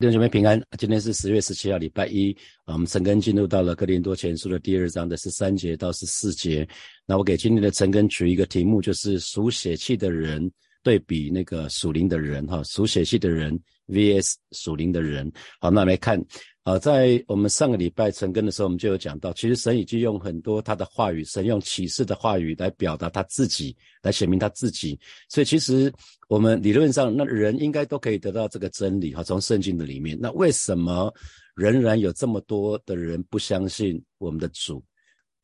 弟兄姐妹平安，今天是十月十七号，礼拜一啊。我们陈根进入到了哥林多前书的第二章的十三节到十四节。那我给今天的陈根取一个题目，就是属血气的人对比那个属灵的人哈，属血气的人 vs 属灵的人。好，那来看。啊，在我们上个礼拜成根的时候，我们就有讲到，其实神已经用很多他的话语，神用启示的话语来表达他自己，来显明他自己。所以其实我们理论上，那人应该都可以得到这个真理哈，从圣经的里面。那为什么仍然有这么多的人不相信我们的主？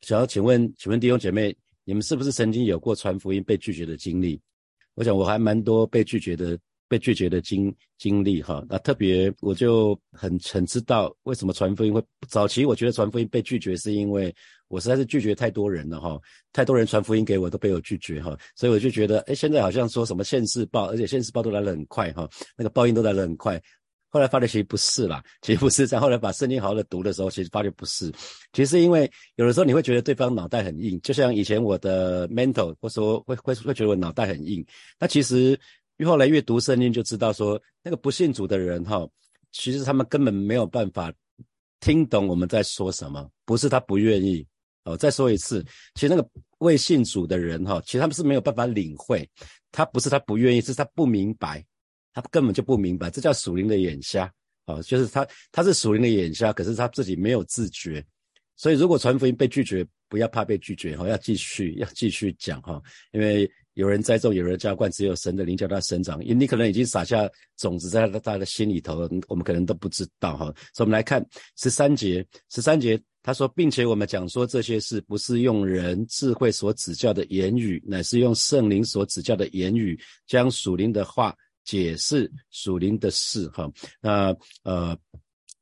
想要请问，请问弟兄姐妹，你们是不是曾经有过传福音被拒绝的经历？我想我还蛮多被拒绝的。被拒绝的经经历哈，那特别我就很很知道为什么传福音会早期，我觉得传福音被拒绝是因为我实在是拒绝太多人了哈，太多人传福音给我都被我拒绝哈，所以我就觉得哎，现在好像说什么现世报，而且现世报都来得很快哈，那个报应都来得很快。后来发觉其实不是啦，其实不是这样。后来把圣经好好的读的时候，其实发觉不是，其实因为有的时候你会觉得对方脑袋很硬，就像以前我的 mental 或说会会会觉得我脑袋很硬，那其实。越后来越读圣经，就知道说那个不信主的人哈，其实他们根本没有办法听懂我们在说什么。不是他不愿意哦，再说一次，其实那个未信主的人哈，其实他们是没有办法领会。他不是他不愿意，是他不明白，他根本就不明白。这叫属灵的眼瞎哦，就是他他是属灵的眼瞎，可是他自己没有自觉。所以如果传福音被拒绝，不要怕被拒绝哈，要继续要继续讲哈，因为。有人栽种，有人浇灌，只有神的灵叫它生长。因为你可能已经撒下种子在他他的心里头，我们可能都不知道哈。所以，我们来看十三节，十三节他说，并且我们讲说这些事，不是用人智慧所指教的言语，乃是用圣灵所指教的言语，将属灵的话解释属灵的事哈。那呃，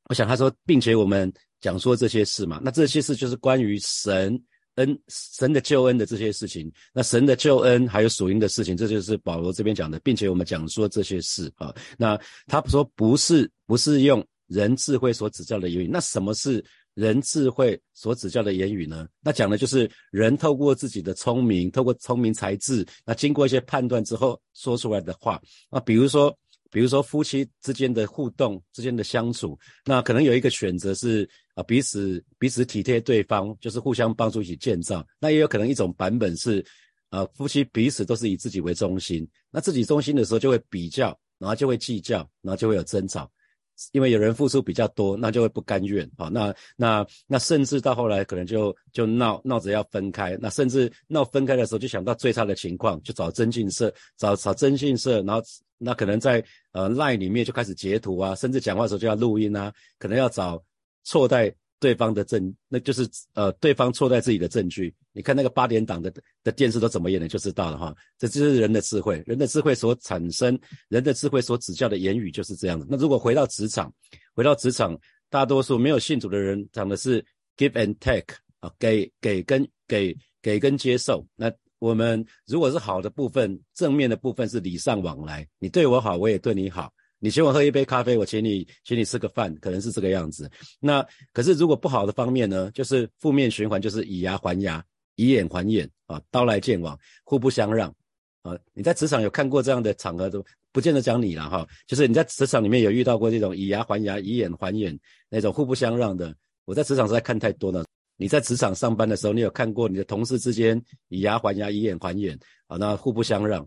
我想他说，并且我们讲说这些事嘛，那这些事就是关于神。恩神的救恩的这些事情，那神的救恩还有属灵的事情，这就是保罗这边讲的，并且我们讲说这些事啊。那他说不是不是用人智慧所指教的言语，那什么是人智慧所指教的言语呢？那讲的就是人透过自己的聪明，透过聪明才智，那经过一些判断之后说出来的话。那比如说。比如说夫妻之间的互动、之间的相处，那可能有一个选择是啊彼此彼此体贴对方，就是互相帮助一起建造。那也有可能一种版本是啊夫妻彼此都是以自己为中心，那自己中心的时候就会比较，然后就会计较，然后就会有争吵。因为有人付出比较多，那就会不甘愿啊。那那那甚至到后来可能就就闹闹着要分开。那甚至闹分开的时候，就想到最差的情况，就找征信社，找找征信社，然后那可能在呃 line 里面就开始截图啊，甚至讲话的时候就要录音啊，可能要找错在。对方的证，那就是呃，对方错在自己的证据。你看那个八点档的的电视都怎么演的，就知道了哈。这就是人的智慧，人的智慧所产生，人的智慧所指教的言语就是这样的。那如果回到职场，回到职场，大多数没有信主的人讲的是 give and take 啊，给给跟给给跟接受。那我们如果是好的部分，正面的部分是礼尚往来，你对我好，我也对你好。你请我喝一杯咖啡，我请你请你吃个饭，可能是这个样子。那可是如果不好的方面呢？就是负面循环，就是以牙还牙，以眼还眼啊，刀来剑往，互不相让啊。你在职场有看过这样的场合，都不见得讲你了哈。就是你在职场里面有遇到过这种以牙还牙，以眼还眼那种互不相让的。我在职场实在看太多了。你在职场上班的时候，你有看过你的同事之间以牙还牙，以眼还眼啊？那互不相让。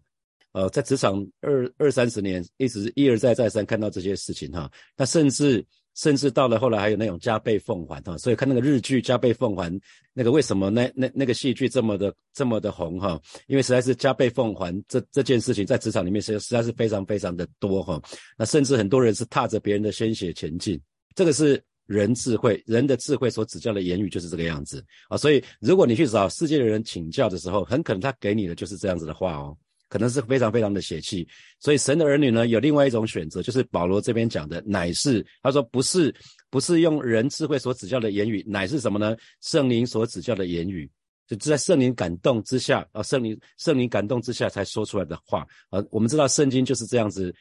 呃，在职场二二三十年，一直一而再再三看到这些事情哈。那甚至甚至到了后来，还有那种加倍奉还哈。所以看那个日剧《加倍奉还》，那个为什么那那那个戏剧这么的这么的红哈？因为实在是加倍奉还这这件事情在职场里面实实在是非常非常的多哈。那甚至很多人是踏着别人的鲜血前进，这个是人智慧人的智慧所指教的言语就是这个样子啊。所以如果你去找世界的人请教的时候，很可能他给你的就是这样子的话哦。可能是非常非常的邪气，所以神的儿女呢有另外一种选择，就是保罗这边讲的，乃是他说不是不是用人智慧所指教的言语，乃是什么呢？圣灵所指教的言语，就在圣灵感动之下啊，圣灵圣灵感动之下才说出来的话啊。我们知道圣经就是这样子，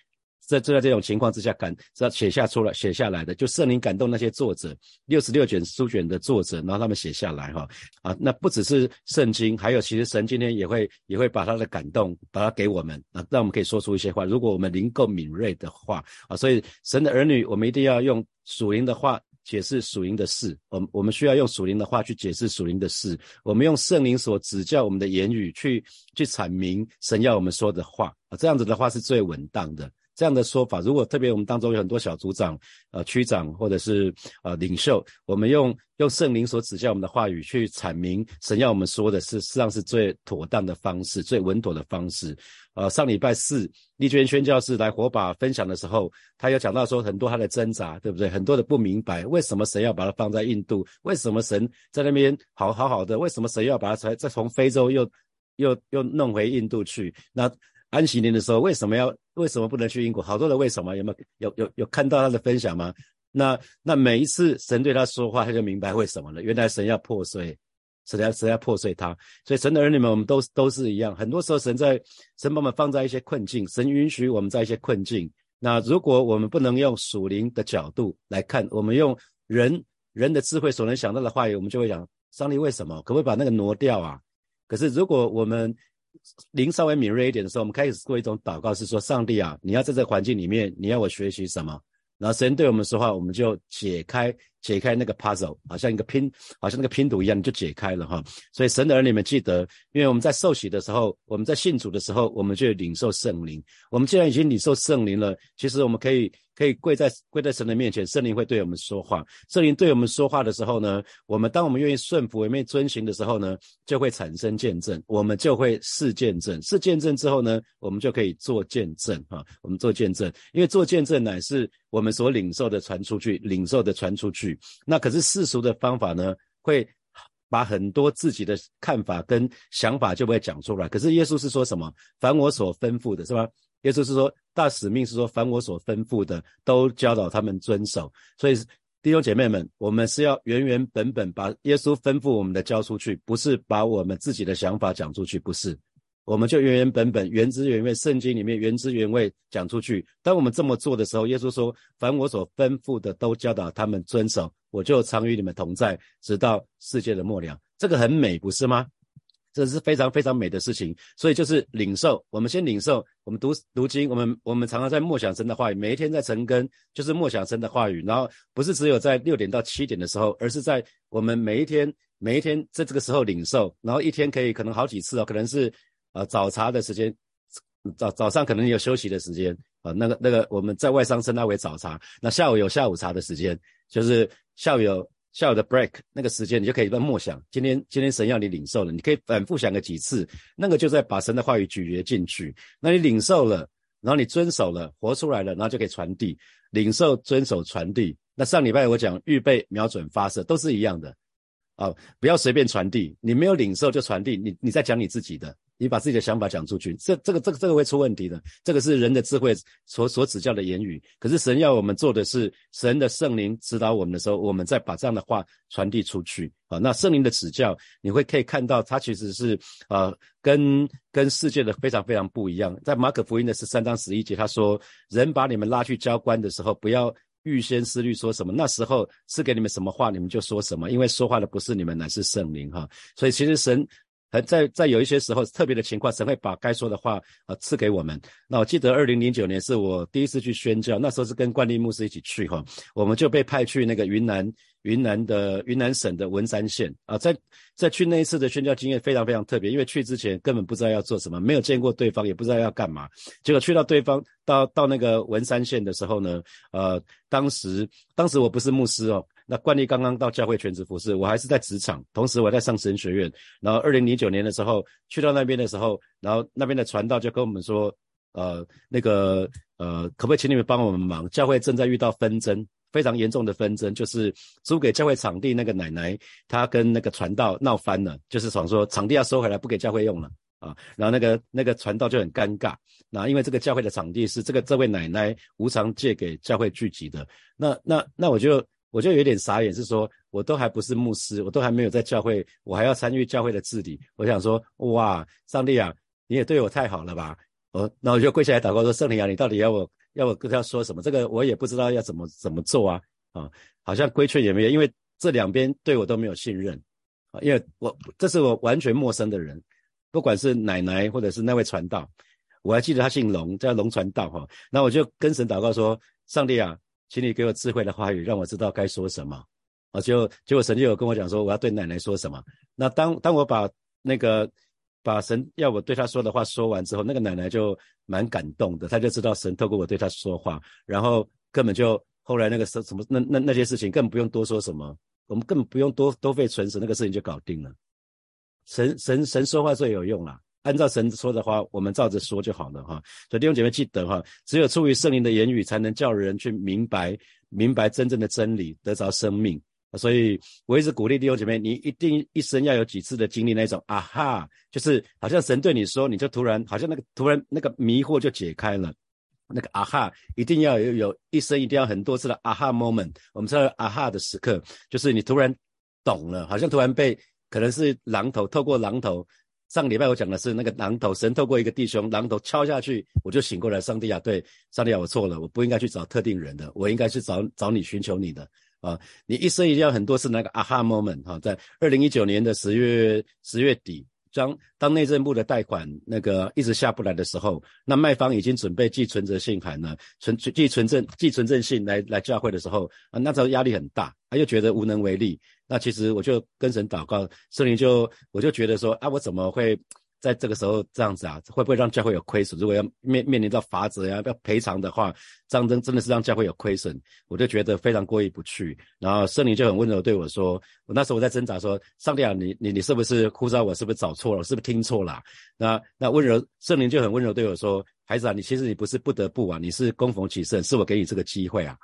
在就在这种情况之下感，要写下出来写下来的，就圣灵感动那些作者，六十六卷书卷的作者，然后他们写下来哈啊，那不只是圣经，还有其实神今天也会也会把他的感动把它给我们啊，让我们可以说出一些话。如果我们灵够敏锐的话啊，所以神的儿女，我们一定要用属灵的话。解释属灵的事，我我们需要用属灵的话去解释属灵的事。我们用圣灵所指教我们的言语去去阐明神要我们说的话啊，这样子的话是最稳当的。这样的说法，如果特别我们当中有很多小组长、呃区长或者是呃领袖，我们用用圣灵所指教我们的话语去阐明神要我们说的是，实际上是最妥当的方式，最稳妥的方式。呃，上礼拜四丽娟宣教士来火把分享的时候，他有讲到说很多他的挣扎，对不对？很多的不明白，为什么神要把他放在印度？为什么神在那边好好好的？为什么神要把他再再从非洲又又又弄回印度去？那安息年的时候，为什么要为什么不能去英国？好多人为什么有没有有有有看到他的分享吗？那那每一次神对他说话，他就明白为什么了。原来神要破碎，神要神要破碎他。所以神的儿女们，我们都都是一样。很多时候，神在神把我们放在一些困境，神允许我们在一些困境。那如果我们不能用属灵的角度来看，我们用人人的智慧所能想到的话语，我们就会讲：上帝为什么？可不可以把那个挪掉啊？可是如果我们灵稍微敏锐一点的时候，我们开始做一种祷告，是说：上帝啊，你要在这环境里面，你要我学习什么？然后神对我们说话，我们就解开。解开那个 puzzle，好像一个拼，好像那个拼图一样，你就解开了哈。所以神的儿女们记得，因为我们在受洗的时候，我们在信主的时候，我们就领受圣灵。我们既然已经领受圣灵了，其实我们可以可以跪在跪在神的面前，圣灵会对我们说话。圣灵对我们说话的时候呢，我们当我们愿意顺服、愿意遵行的时候呢，就会产生见证，我们就会是见证。是见证之后呢，我们就可以做见证哈。我们做见证，因为做见证乃是我们所领受的传出去，领受的传出去。那可是世俗的方法呢，会把很多自己的看法跟想法就会讲出来。可是耶稣是说什么？凡我所吩咐的，是吧？耶稣是说大使命是说，凡我所吩咐的，都教导他们遵守。所以弟兄姐妹们，我们是要原原本本把耶稣吩咐我们的交出去，不是把我们自己的想法讲出去，不是。我们就原原本本、原汁原味，圣经里面原汁原味讲出去。当我们这么做的时候，耶稣说：“凡我所吩咐的，都教导他们遵守，我就常与你们同在，直到世界的末了。”这个很美，不是吗？这是非常非常美的事情。所以就是领受，我们先领受。我们读读经，我们我们常常在默想神的话语，每一天在晨更就是默想神的话语。然后不是只有在六点到七点的时候，而是在我们每一天每一天在这个时候领受。然后一天可以可能好几次哦，可能是。呃，早茶的时间，早早上可能有休息的时间啊，那个那个我们在外商称它为早茶。那下午有下午茶的时间，就是下午有下午的 break 那个时间，你就可以在默想。今天今天神要你领受了，你可以反复想个几次，那个就在把神的话语咀嚼进去。那你领受了，然后你遵守了，活出来了，然后就可以传递。领受、遵守、传递。那上礼拜我讲预备、瞄准、发射，都是一样的啊，不要随便传递。你没有领受就传递，你你在讲你自己的。你把自己的想法讲出去，这这个这个这个会出问题的。这个是人的智慧所所指教的言语，可是神要我们做的是神的圣灵指导我们的时候，我们再把这样的话传递出去啊。那圣灵的指教，你会可以看到，它其实是呃跟跟世界的非常非常不一样。在马可福音的十三章十一节，他说：“人把你们拉去交官的时候，不要预先思虑说什么，那时候是给你们什么话，你们就说什么，因为说话的不是你们，乃是圣灵哈。所以其实神。还在在有一些时候特别的情况，神会把该说的话呃赐给我们。那我记得二零零九年是我第一次去宣教，那时候是跟冠立牧师一起去哈，我们就被派去那个云南云南的云南省的文山县啊，在在去那一次的宣教经验非常非常特别，因为去之前根本不知道要做什么，没有见过对方，也不知道要干嘛。结果去到对方到到那个文山县的时候呢，呃，当时当时我不是牧师哦。那惯例刚刚到教会全职服侍，我还是在职场，同时我在上神学院。然后二零零九年的时候去到那边的时候，然后那边的传道就跟我们说，呃，那个呃，可不可以请你们帮我们忙？教会正在遇到纷争，非常严重的纷争，就是租给教会场地那个奶奶，她跟那个传道闹翻了，就是想说场地要收回来，不给教会用了啊。然后那个那个传道就很尴尬，那因为这个教会的场地是这个这位奶奶无偿借给教会聚集的，那那那我就。我就有点傻眼，是说我都还不是牧师，我都还没有在教会，我还要参与教会的治理。我想说，哇，上帝啊，你也对我太好了吧？我那我就跪下来祷告说：圣灵啊，你到底要我要我跟他说什么，这个我也不知道要怎么怎么做啊啊，好像规劝也没有，因为这两边对我都没有信任啊，因为我这是我完全陌生的人，不管是奶奶或者是那位传道，我还记得他姓龙，叫龙传道哈，那我就跟神祷告说，上帝啊，请你给我智慧的话语，让我知道该说什么啊，就结果神就有跟我讲说，我要对奶奶说什么，那当当我把那个。把神要我对他说的话说完之后，那个奶奶就蛮感动的，她就知道神透过我对她说话，然后根本就后来那个什什么那那那些事情根本不用多说什么，我们根本不用多多费唇舌，那个事情就搞定了。神神神说话最有用了，按照神说的话，我们照着说就好了哈。所以弟兄姐妹记得哈，只有出于圣灵的言语，才能叫人去明白明白真正的真理，得着生命。所以我一直鼓励弟兄姐妹，你一定一生要有几次的经历，那种啊哈，就是好像神对你说，你就突然好像那个突然那个迷惑就解开了，那个啊哈，一定要有有一生一定要很多次的啊哈 moment。我们知道啊哈的时刻，就是你突然懂了，好像突然被可能是榔头透过榔头。上个礼拜我讲的是那个榔头，神透过一个弟兄榔头敲下去，我就醒过来。上帝啊，对，上帝啊，我错了，我不应该去找特定人的，我应该去找找你寻求你的。啊，你一生一定要很多次那个啊哈 moment 哈，在二零一九年的十月十月底，当当内政部的贷款那个一直下不来的时候，那卖方已经准备寄存折信函了，存寄存证寄存证信来来教会的时候啊，那时候压力很大，他又觉得无能为力。那其实我就跟神祷告，圣灵就我就觉得说啊，我怎么会？在这个时候这样子啊，会不会让教会有亏损？如果要面面临到罚则呀，要赔偿的话，这样真真的是让教会有亏损，我就觉得非常过意不去。然后圣灵就很温柔对我说：“我那时候我在挣扎，说上帝啊，你你你是不是呼召我？是不是找错了？是不是听错了？”那那温柔圣灵就很温柔对我说：“孩子啊，你其实你不是不得不啊，你是供逢其盛，是我给你这个机会啊。”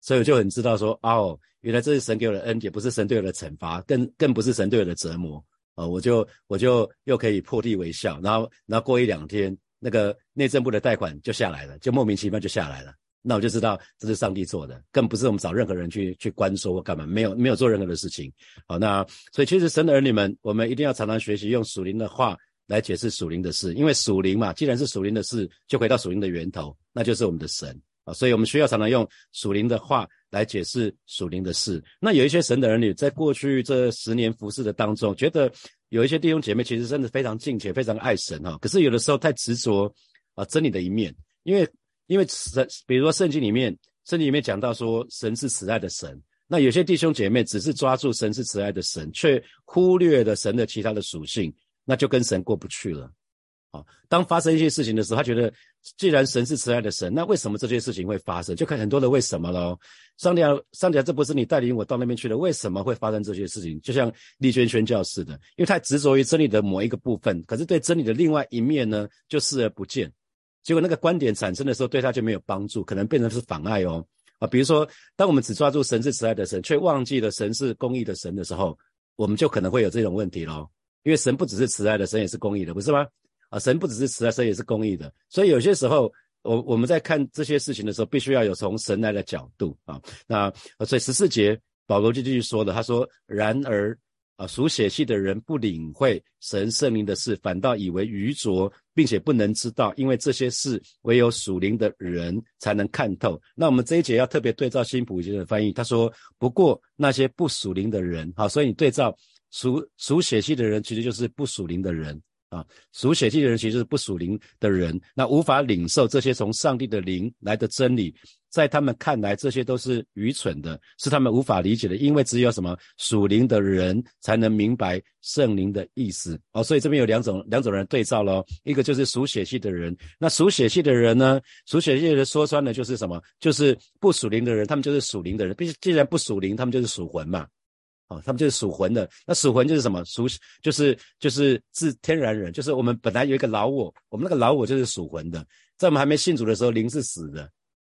所以我就很知道说：“哦，原来这是神给我的恩典，不是神对我的惩罚，更更不是神对我的折磨。”啊，我就我就又可以破涕为笑，然后然后过一两天，那个内政部的贷款就下来了，就莫名其妙就下来了。那我就知道这是上帝做的，更不是我们找任何人去去关说或干嘛，没有没有做任何的事情。好，那所以其实神的儿女们，我们一定要常常学习用属灵的话来解释属灵的事，因为属灵嘛，既然是属灵的事，就回到属灵的源头，那就是我们的神啊。所以我们需要常常用属灵的话。来解释属灵的事。那有一些神的儿女，在过去这十年服侍的当中，觉得有一些弟兄姐妹其实真的非常敬虔，非常爱神哈。可是有的时候太执着啊真理的一面，因为因为神，比如说圣经里面，圣经里面讲到说神是慈爱的神。那有些弟兄姐妹只是抓住神是慈爱的神，却忽略了神的其他的属性，那就跟神过不去了。啊，当发生一些事情的时候，他觉得，既然神是慈爱的神，那为什么这些事情会发生？就看很多的为什么喽。上帝啊，上帝啊，这不是你带领我到那边去的，为什么会发生这些事情？就像丽娟宣教似的，因为他执着于真理的某一个部分，可是对真理的另外一面呢，就视而不见。结果那个观点产生的时候，对他就没有帮助，可能变成是妨碍哦。啊，比如说，当我们只抓住神是慈爱的神，却忘记了神是公义的神的时候，我们就可能会有这种问题喽。因为神不只是慈爱的神，也是公义的，不是吗？啊，神不只是慈爱，神也是公义的。所以有些时候，我我们在看这些事情的时候，必须要有从神来的角度啊。那所以十四节保罗就继续说的，他说：“然而啊，属血气的人不领会神圣灵的事，反倒以为愚拙，并且不能知道，因为这些事唯有属灵的人才能看透。”那我们这一节要特别对照新普经的翻译，他说：“不过那些不属灵的人，好，所以你对照属属血气的人，其实就是不属灵的人。”啊，属血气的人其实是不属灵的人，那无法领受这些从上帝的灵来的真理，在他们看来，这些都是愚蠢的，是他们无法理解的，因为只有什么属灵的人才能明白圣灵的意思。哦，所以这边有两种两种人对照喽，一个就是属血气的人，那属血气的人呢，属血气的人说穿了就是什么，就是不属灵的人，他们就是属灵的人，毕竟既然不属灵，他们就是属魂嘛。哦，他们就是属魂的。那属魂就是什么？属就是就是自天然人，就是我们本来有一个老我，我们那个老我就是属魂的。在我们还没信主的时候，灵是死的，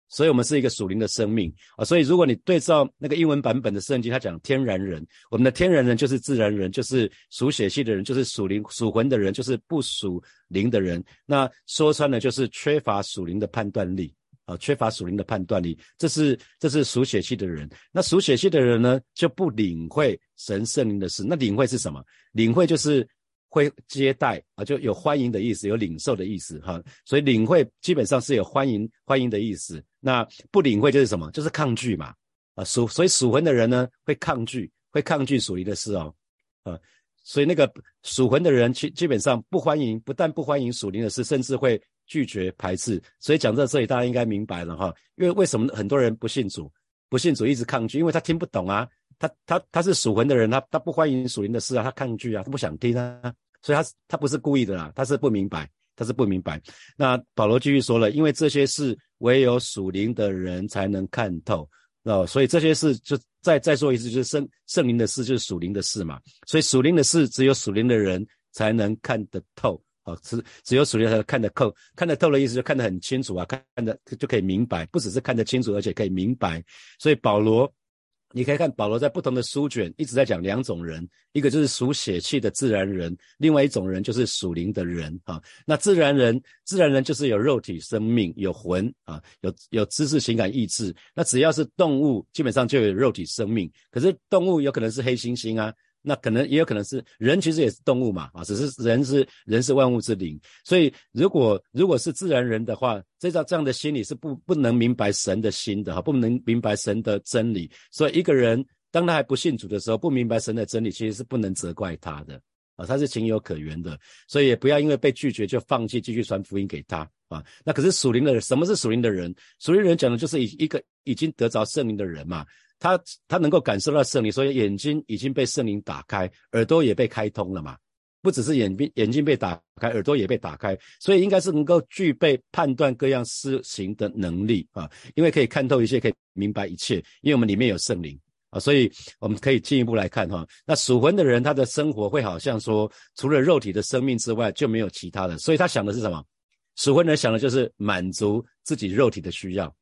所以我们是一个属灵的生命啊。所以如果你对照那个英文版本的圣经，它讲天然人，我们的天然人就是自然人，就是属血气的人，就是属灵属魂的人，就是不属灵的人。那说穿了就是缺乏属灵的判断力。啊，缺乏属灵的判断力，这是这是属血气的人。那属血气的人呢，就不领会神圣灵的事。那领会是什么？领会就是会接待啊，就有欢迎的意思，有领受的意思哈。所以领会基本上是有欢迎欢迎的意思。那不领会就是什么？就是抗拒嘛啊属所以属魂的人呢会抗拒，会抗拒属灵的事哦啊。所以那个属魂的人基基本上不欢迎，不但不欢迎属灵的事，甚至会拒绝排斥。所以讲到这里，大家应该明白了哈。因为为什么很多人不信主，不信主一直抗拒？因为他听不懂啊。他他他是属魂的人，他他不欢迎属灵的事啊，他抗拒啊，他不想听啊，所以他他不是故意的啦，他是不明白，他是不明白。那保罗继续说了，因为这些事唯有属灵的人才能看透，哦，所以这些事就再再说一次，就是圣圣灵的事就是属灵的事嘛，所以属灵的事只有属灵的人才能看得透，哦，只只有属灵才看得透，看得透的意思就看得很清楚啊，看得就可以明白，不只是看得清楚，而且可以明白，所以保罗。你可以看保罗在不同的书卷一直在讲两种人，一个就是属血气的自然人，另外一种人就是属灵的人啊。那自然人，自然人就是有肉体生命、有魂啊，有有知识、情感、意志。那只要是动物，基本上就有肉体生命。可是动物有可能是黑猩猩啊。那可能也有可能是人，其实也是动物嘛，啊，只是人是人是万物之灵，所以如果如果是自然人的话，这样这样的心理是不不能明白神的心的哈，不能明白神的真理。所以一个人当他还不信主的时候，不明白神的真理，其实是不能责怪他的啊，他是情有可原的。所以也不要因为被拒绝就放弃继续传福音给他啊。那可是属灵的人，什么是属灵的人？属灵人讲的就是一一个已经得着圣灵的人嘛。他他能够感受到圣灵，所以眼睛已经被圣灵打开，耳朵也被开通了嘛。不只是眼睛眼睛被打开，耳朵也被打开，所以应该是能够具备判断各样事情的能力啊。因为可以看透一切，可以明白一切，因为我们里面有圣灵啊，所以我们可以进一步来看哈。那属魂的人，他的生活会好像说，除了肉体的生命之外，就没有其他的。所以他想的是什么？属魂人想的就是满足自己肉体的需要。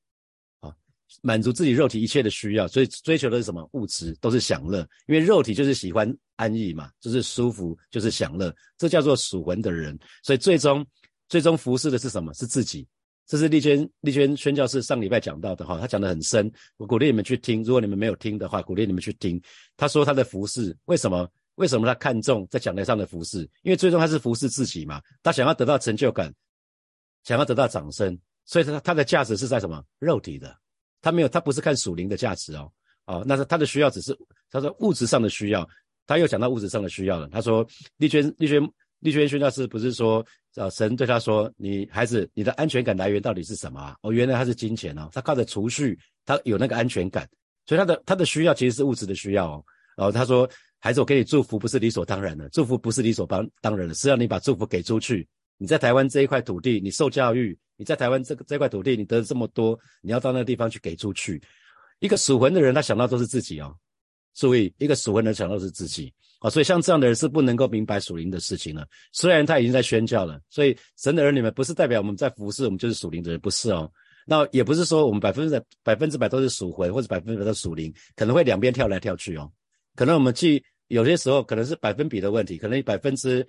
满足自己肉体一切的需要，所以追求的是什么物质，都是享乐。因为肉体就是喜欢安逸嘛，就是舒服，就是享乐。这叫做属魂的人。所以最终，最终服侍的是什么？是自己。这是丽娟丽娟宣教士上礼拜讲到的哈，他讲的很深，我鼓励你们去听。如果你们没有听的话，鼓励你们去听。他说他的服侍为什么？为什么他看重在讲台上的服侍？因为最终他是服侍自己嘛，他想要得到成就感，想要得到掌声，所以他他的价值是在什么？肉体的。他没有，他不是看属灵的价值哦，哦，那是他的需要只是他说物质上的需要，他又讲到物质上的需要了。他说丽娟，丽娟，丽娟宣教师不是说，呃，神对他说，你孩子，你的安全感来源到底是什么？哦，原来他是金钱哦，他靠着储蓄，他有那个安全感，所以他的他的需要其实是物质的需要哦。然后他说，孩子，我给你祝福不是理所当然的，祝福不是理所当当然的，是要你把祝福给出去。你在台湾这一块土地，你受教育。你在台湾这个这块土地，你得了这么多，你要到那个地方去给出去。一个属魂的人，他想到都是自己哦。注意，一个属魂的人想到是自己啊，所以像这样的人是不能够明白属灵的事情了。虽然他已经在宣教了，所以神的儿女们不是代表我们在服侍，我们就是属灵的人，不是哦。那也不是说我们百分之百分之百都是属魂，或者百分之百都属灵，可能会两边跳来跳去哦。可能我们既有些时候可能是百分比的问题，可能百分之。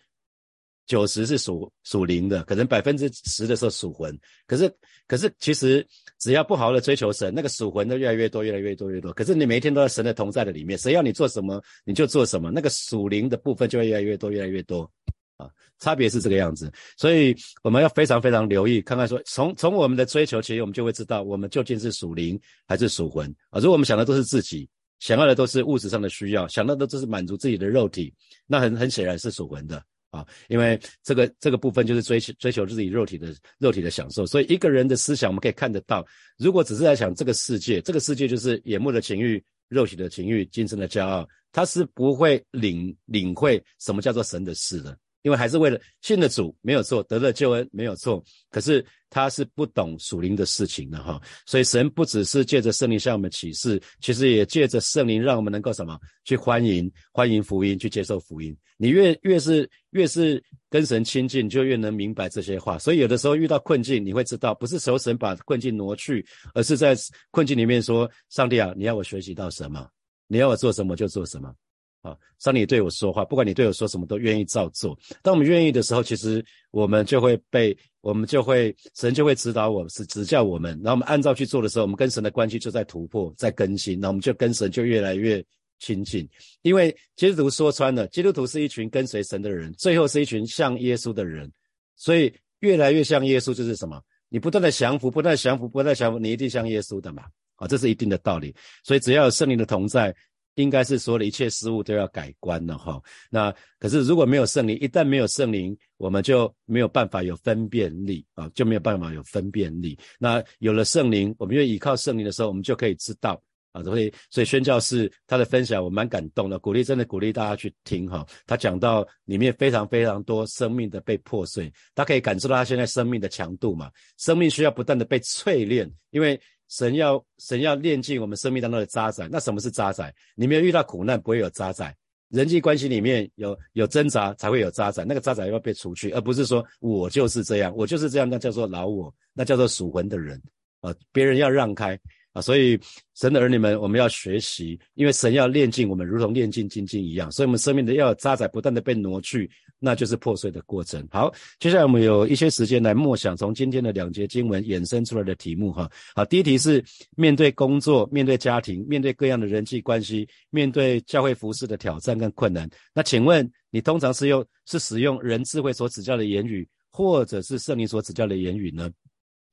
九十是属属灵的，可能百分之十的时候属魂，可是可是其实只要不好好的追求神，那个属魂的越来越多，越来越多，越多。可是你每一天都在神的同在的里面，谁要你做什么你就做什么，那个属灵的部分就会越来越多，越来越多啊，差别是这个样子。所以我们要非常非常留意，看看说从从我们的追求，其实我们就会知道我们究竟是属灵还是属魂啊。如果我们想的都是自己，想要的都是物质上的需要，想到的都是满足自己的肉体，那很很显然是属魂的。啊，因为这个这个部分就是追求追求自己肉体的肉体的享受，所以一个人的思想我们可以看得到，如果只是在想这个世界，这个世界就是眼目的情欲、肉体的情欲、精神的骄傲，他是不会领领会什么叫做神的事的。因为还是为了信的主没有错，得了救恩没有错，可是他是不懂属灵的事情的哈，所以神不只是借着圣灵向我们启示，其实也借着圣灵让我们能够什么去欢迎欢迎福音，去接受福音。你越越是越是跟神亲近，就越能明白这些话。所以有的时候遇到困境，你会知道不是求神把困境挪去，而是在困境里面说：上帝啊，你要我学习到什么？你要我做什么就做什么。啊，上帝对我说话，不管你对我说什么，都愿意照做。当我们愿意的时候，其实我们就会被，我们就会神就会指导我们，是指教我们。然后我们按照去做的时候，我们跟神的关系就在突破，在更新。那我们就跟神就越来越亲近。因为基督徒说穿了，基督徒是一群跟随神的人，最后是一群像耶稣的人。所以越来越像耶稣，就是什么？你不断的降服，不断的降服，不断的降服，你一定像耶稣的嘛？啊，这是一定的道理。所以只要有圣灵的同在。应该是所有的一切事物都要改观了哈。那可是如果没有圣灵，一旦没有圣灵，我们就没有办法有分辨力啊，就没有办法有分辨力。那有了圣灵，我们愿意依靠圣灵的时候，我们就可以知道啊。所以，所以宣教士他的分享我蛮感动的，鼓励真的鼓励大家去听哈。他讲到里面非常非常多生命的被破碎，他可以感受到他现在生命的强度嘛。生命需要不断的被淬炼，因为。神要神要炼尽我们生命当中的渣滓，那什么是渣滓？你没有遇到苦难，不会有渣滓。人际关系里面有有挣扎，才会有渣滓。那个渣滓要被除去，而不是说我就是这样，我就是这样，那叫做老我，那叫做属魂的人啊。别人要让开啊。所以，神的儿女们，我们要学习，因为神要炼尽我们，如同炼尽金金一样。所以，我们生命的要渣滓不断的被挪去，那就是破碎的过程。好，接下来我们有一些时间来默想从今天的两节经文衍生出来的题目。哈，好，第一题是面对工作、面对家庭、面对各样的人际关系、面对教会服饰的挑战跟困难。那请问你通常是用是使用人智慧所指教的言语，或者是圣灵所指教的言语呢？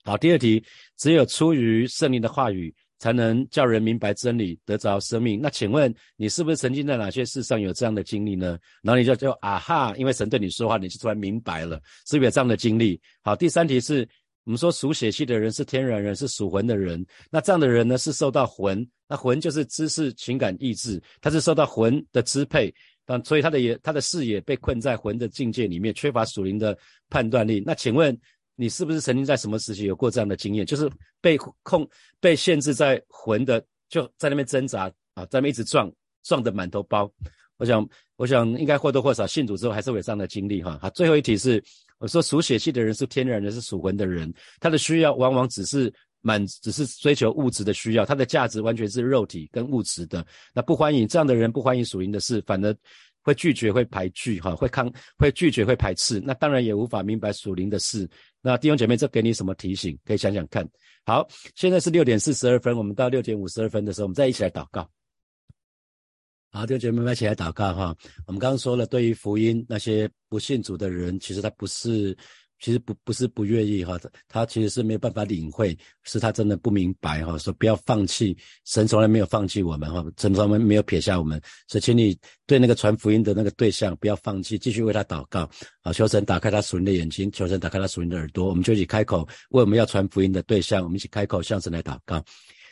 好，第二题，只有出于圣灵的话语，才能叫人明白真理，得着生命。那请问你是不是曾经在哪些事上有这样的经历呢？然后你就就啊哈，因为神对你说话，你就突然明白了，是不是有这样的经历？好，第三题是我们说属血气的人是天然人，是属魂的人。那这样的人呢，是受到魂，那魂就是知识、情感、意志，他是受到魂的支配，但所以他的也他的视野被困在魂的境界里面，缺乏属灵的判断力。那请问？你是不是曾经在什么时期有过这样的经验？就是被控、被限制在魂的，就在那边挣扎啊，在那边一直撞，撞得满头包。我想，我想应该或多或少信主之后还是会有这样的经历哈。好，最后一题是，我说属血气的人是天然的，是属魂的人，他的需要往往只是满，只是追求物质的需要，他的价值完全是肉体跟物质的。那不欢迎这样的人，不欢迎属灵的事，反而。会拒绝，会排拒，哈，会抗，会拒绝，会排斥。那当然也无法明白属灵的事。那弟兄姐妹，这给你什么提醒？可以想想看。好，现在是六点四十二分，我们到六点五十二分的时候，我们再一起来祷告。好，弟兄姐妹们一起来祷告哈。我们刚刚说了，对于福音那些不信主的人，其实他不是。其实不不是不愿意哈，他他其实是没有办法领会，是他真的不明白哈。说不要放弃，神从来没有放弃我们哈，神从来没有撇下我们。所以请你对那个传福音的那个对象不要放弃，继续为他祷告啊！求神打开他属灵的眼睛，求神打开他属灵的耳朵。我们就一起开口为我们要传福音的对象，我们一起开口向神来祷告。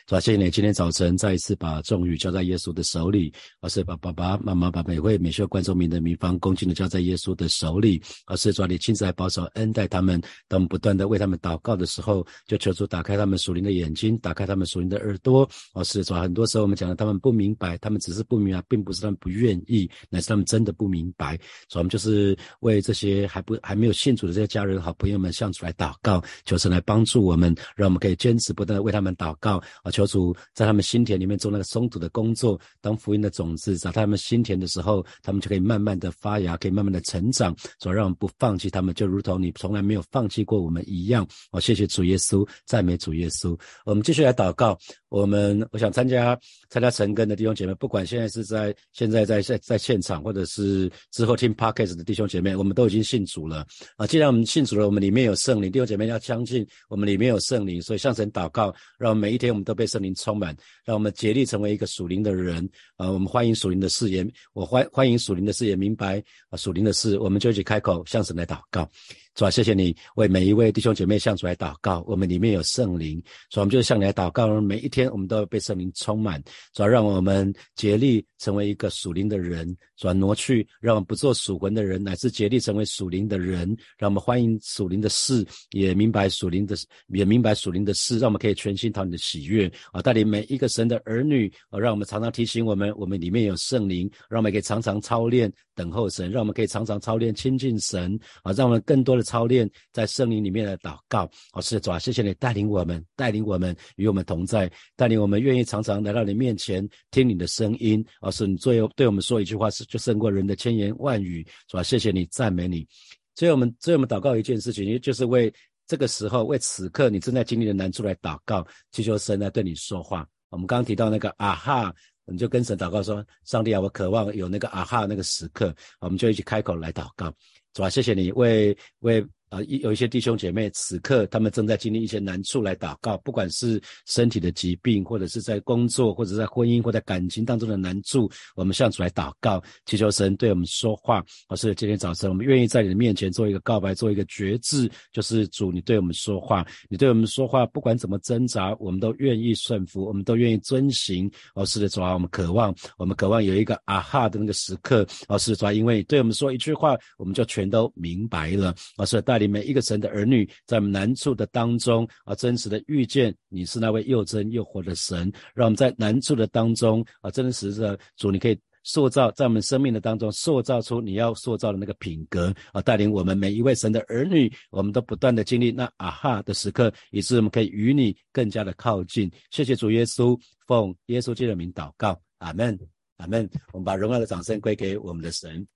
主啊？谢谢你今天早晨再一次把众语交在耶稣的手里，而是把爸爸妈妈把每位每秀观众民的民方恭敬的交在耶稣的手里，而是主你亲自来保守恩待他们。当我们不断的为他们祷告的时候，就求主打开他们属灵的眼睛，打开他们属灵的耳朵。而是主很多时候我们讲的他们不明白，他们只是不明白，并不是他们不愿意，乃是他们真的不明白。所以我们就是为这些还不还没有信主的这些家人好朋友们向主来祷告，求神来帮助我们，让我们可以坚持不断的为他们祷告啊。求主在他们心田里面做那个松土的工作，当福音的种子在他们心田的时候，他们就可以慢慢的发芽，可以慢慢的成长。所让我们不放弃他们，就如同你从来没有放弃过我们一样。哦，谢谢主耶稣，赞美主耶稣。我们继续来祷告。我们我想参加参加成根的弟兄姐妹，不管现在是在现在在在在现场，或者是之后听 podcast 的弟兄姐妹，我们都已经信主了啊。既然我们信主了，我们里面有圣灵，弟兄姐妹要相信我们里面有圣灵，所以向神祷告，让每一天我们都被圣灵充满，让我们竭力成为一个属灵的人呃。我们欢迎属灵的誓言，我欢欢迎属灵的誓言，明白啊属灵的事，我们就一起开口向神来祷告。主啊，谢谢你为每一位弟兄姐妹向主来祷告。我们里面有圣灵，所以我们就是向你来祷告。每一天我们都要被圣灵充满，主要让我们竭力成为一个属灵的人。主要挪去，让我们不做属魂的人，乃至竭力成为属灵的人。让我们欢迎属灵的事，也明白属灵的，也明白属灵的事，让我们可以全心讨你的喜悦啊！带领每一个神的儿女啊，让我们常常提醒我们，我们里面有圣灵，让我们可以常常操练等候神，让我们可以常常操练亲近神啊！让我们更多的。操练在圣灵里面的祷告，哦，是主啊，谢谢你带领我们，带领我们与我们同在，带领我们愿意常常来到你面前听你的声音，哦，是你最后对我们说一句话是就胜过人的千言万语，是吧？谢谢你，赞美你。所以我们，所以我们祷告一件事情，也就是为这个时候，为此刻你正在经历的难处来祷告，祈求神来对你说话。我们刚刚提到那个啊哈。你就跟神祷告说：上帝啊，我渴望有那个啊哈那个时刻，我们就一起开口来祷告。主啊，谢谢你为为。啊，一有一些弟兄姐妹，此刻他们正在经历一些难处来祷告，不管是身体的疾病，或者是在工作，或者在婚姻或在感情当中的难处，我们向主来祷告，祈求神对我们说话。老师，今天早晨我们愿意在你的面前做一个告白，做一个决志，就是主，你对我们说话，你对我们说话，不管怎么挣扎，我们都愿意顺服，我们都愿意遵行。老师的主啊，我们渴望，我们渴望有一个啊哈的那个时刻。老师的主啊，因为你对我们说一句话，我们就全都明白了。老师带领。每一个神的儿女，在我们难处的当中啊，真实的遇见你是那位又真又活的神，让我们在难处的当中啊，真实的主，你可以塑造在我们生命的当中，塑造出你要塑造的那个品格啊，带领我们每一位神的儿女，我们都不断的经历那啊哈的时刻，以致我们可以与你更加的靠近。谢谢主耶稣，奉耶稣基督的名祷告，阿门，阿门。我们把荣耀的掌声归给我们的神。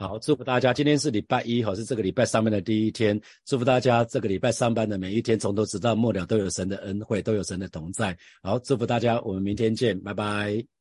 好，祝福大家！今天是礼拜一，好是这个礼拜上班的第一天。祝福大家这个礼拜上班的每一天，从头直到末了，都有神的恩惠，都有神的同在。好，祝福大家，我们明天见，拜拜。